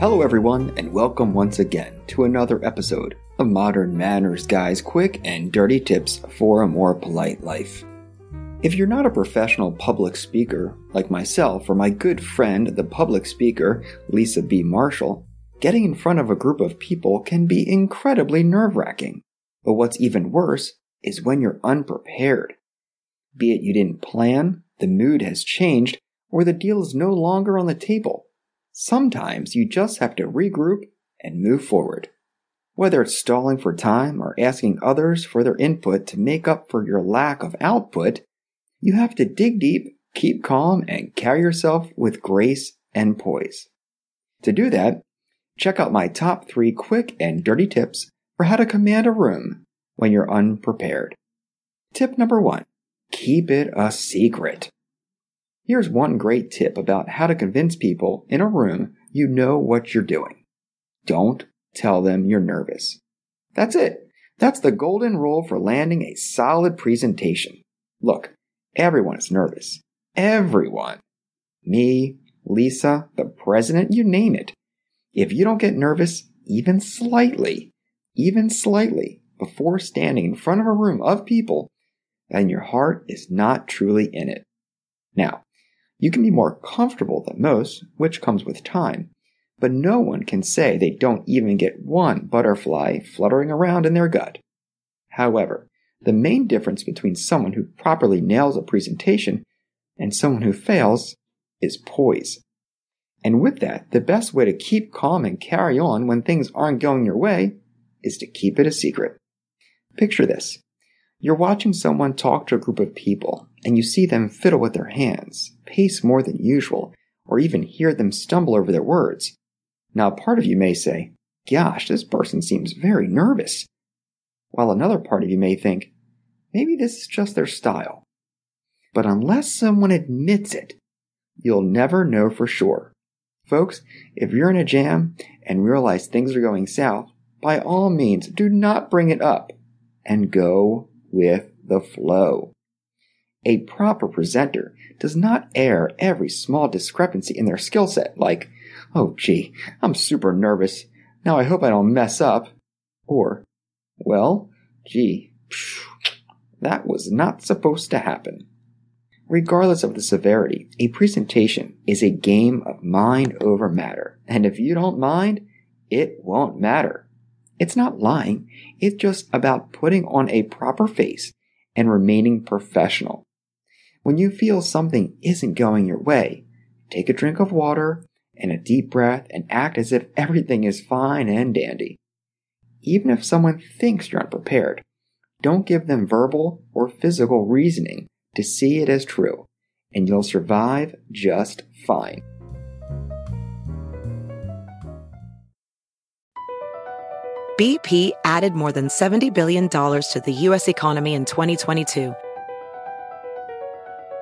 Hello, everyone, and welcome once again to another episode of Modern Manners Guy's quick and dirty tips for a more polite life. If you're not a professional public speaker like myself or my good friend, the public speaker, Lisa B. Marshall, getting in front of a group of people can be incredibly nerve wracking. But what's even worse is when you're unprepared. Be it you didn't plan, the mood has changed, or the deal is no longer on the table. Sometimes you just have to regroup and move forward. Whether it's stalling for time or asking others for their input to make up for your lack of output, you have to dig deep, keep calm, and carry yourself with grace and poise. To do that, check out my top three quick and dirty tips for how to command a room when you're unprepared. Tip number one keep it a secret. Here's one great tip about how to convince people in a room you know what you're doing. Don't tell them you're nervous. That's it. That's the golden rule for landing a solid presentation. Look, everyone is nervous. Everyone. Me, Lisa, the president, you name it. If you don't get nervous, even slightly, even slightly, before standing in front of a room of people, then your heart is not truly in it. Now, you can be more comfortable than most, which comes with time, but no one can say they don't even get one butterfly fluttering around in their gut. However, the main difference between someone who properly nails a presentation and someone who fails is poise. And with that, the best way to keep calm and carry on when things aren't going your way is to keep it a secret. Picture this. You're watching someone talk to a group of people, and you see them fiddle with their hands, pace more than usual, or even hear them stumble over their words. Now, part of you may say, Gosh, this person seems very nervous. While another part of you may think, Maybe this is just their style. But unless someone admits it, you'll never know for sure. Folks, if you're in a jam and realize things are going south, by all means, do not bring it up and go with the flow. A proper presenter does not air every small discrepancy in their skill set, like, oh gee, I'm super nervous. Now I hope I don't mess up. Or, well, gee, that was not supposed to happen. Regardless of the severity, a presentation is a game of mind over matter. And if you don't mind, it won't matter. It's not lying. It's just about putting on a proper face and remaining professional. When you feel something isn't going your way, take a drink of water and a deep breath and act as if everything is fine and dandy. Even if someone thinks you're unprepared, don't give them verbal or physical reasoning to see it as true, and you'll survive just fine. BP added more than $70 billion to the U.S. economy in 2022.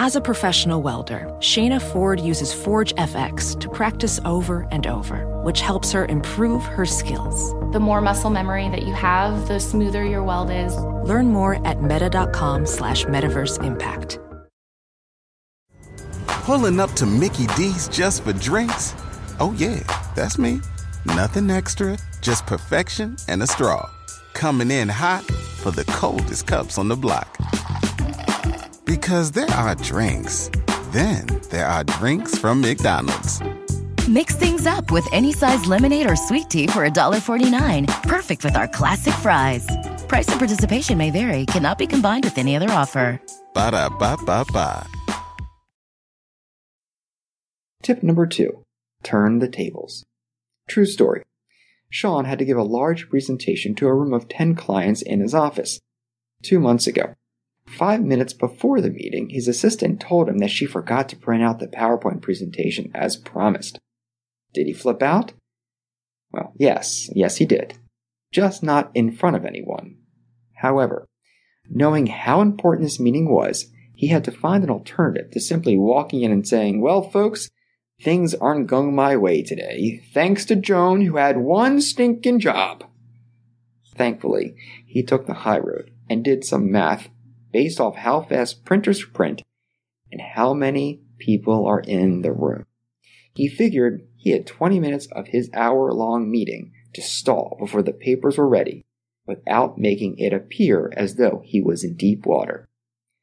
As a professional welder, Shayna Ford uses Forge FX to practice over and over, which helps her improve her skills. The more muscle memory that you have, the smoother your weld is. Learn more at meta.com slash metaverse impact. Pulling up to Mickey D's just for drinks? Oh, yeah, that's me. Nothing extra, just perfection and a straw. Coming in hot for the coldest cups on the block. Because there are drinks, then there are drinks from McDonald's. Mix things up with any size lemonade or sweet tea for $1.49. Perfect with our classic fries. Price and participation may vary, cannot be combined with any other offer. Ba da ba ba ba. Tip number two turn the tables. True story. Sean had to give a large presentation to a room of 10 clients in his office two months ago. Five minutes before the meeting, his assistant told him that she forgot to print out the PowerPoint presentation as promised. Did he flip out? Well, yes, yes, he did. Just not in front of anyone. However, knowing how important this meeting was, he had to find an alternative to simply walking in and saying, Well, folks, things aren't going my way today, thanks to Joan, who had one stinking job. Thankfully, he took the high road and did some math based off how fast printers print and how many people are in the room. He figured he had 20 minutes of his hour long meeting to stall before the papers were ready without making it appear as though he was in deep water.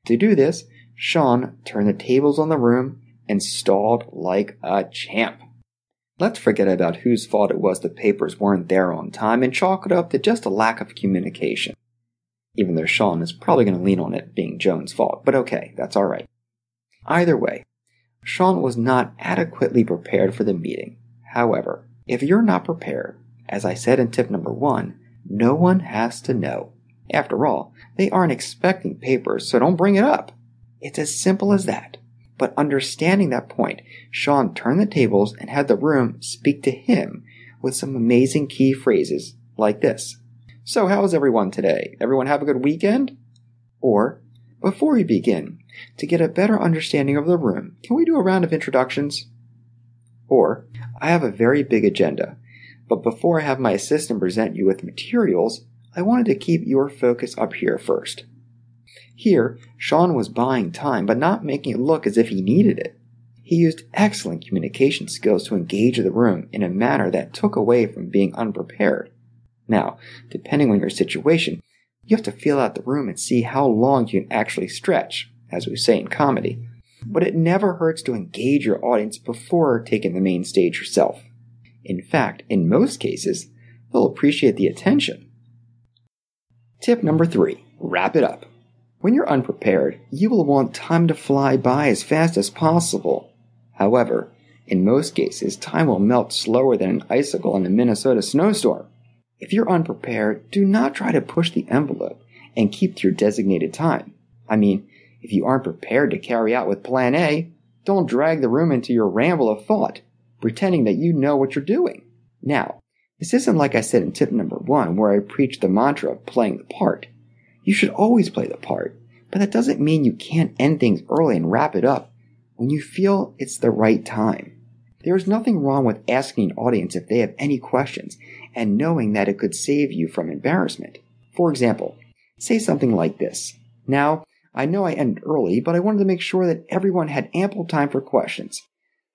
To do this, Sean turned the tables on the room and stalled like a champ. Let's forget about whose fault it was the papers weren't there on time and chalk it up to just a lack of communication even though Sean is probably going to lean on it being Joan's fault, but okay, that's alright. Either way, Sean was not adequately prepared for the meeting. However, if you're not prepared, as I said in tip number one, no one has to know. After all, they aren't expecting papers, so don't bring it up. It's as simple as that. But understanding that point, Sean turned the tables and had the room speak to him with some amazing key phrases like this. So, how is everyone today? Everyone have a good weekend? Or, before we begin, to get a better understanding of the room, can we do a round of introductions? Or, I have a very big agenda, but before I have my assistant present you with materials, I wanted to keep your focus up here first. Here, Sean was buying time, but not making it look as if he needed it. He used excellent communication skills to engage the room in a manner that took away from being unprepared. Now, depending on your situation, you have to feel out the room and see how long you can actually stretch, as we say in comedy. But it never hurts to engage your audience before taking the main stage yourself. In fact, in most cases, they'll appreciate the attention. Tip number three wrap it up. When you're unprepared, you will want time to fly by as fast as possible. However, in most cases, time will melt slower than an icicle in a Minnesota snowstorm. If you're unprepared, do not try to push the envelope and keep to your designated time. I mean, if you aren't prepared to carry out with plan A, don't drag the room into your ramble of thought, pretending that you know what you're doing. Now, this isn't like I said in tip number one, where I preach the mantra of playing the part. You should always play the part, but that doesn't mean you can't end things early and wrap it up when you feel it's the right time. There is nothing wrong with asking an audience if they have any questions and knowing that it could save you from embarrassment. For example, say something like this. Now, I know I ended early, but I wanted to make sure that everyone had ample time for questions.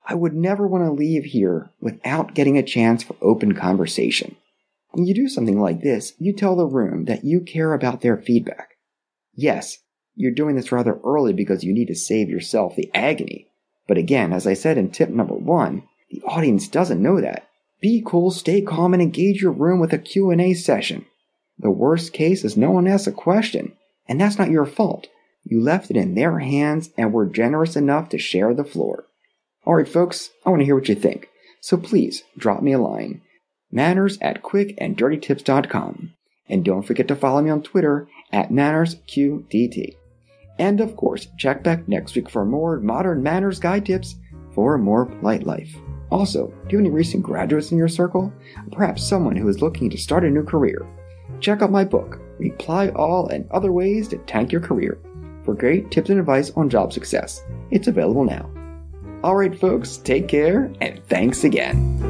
I would never want to leave here without getting a chance for open conversation. When you do something like this, you tell the room that you care about their feedback. Yes, you're doing this rather early because you need to save yourself the agony. But again, as I said in tip number one, the audience doesn't know that. Be cool, stay calm, and engage your room with a Q&A session. The worst case is no one asks a question, and that's not your fault. You left it in their hands and were generous enough to share the floor. Alright folks, I want to hear what you think, so please drop me a line. Manners at quickanddirtytips.com. And don't forget to follow me on Twitter at MannersQDT. And of course, check back next week for more modern manners guide tips for a more polite life. Also, do you have any recent graduates in your circle? Perhaps someone who is looking to start a new career? Check out my book, Reply All and Other Ways to Tank Your Career. for great tips and advice on job success. It's available now. Alright, folks, take care and thanks again.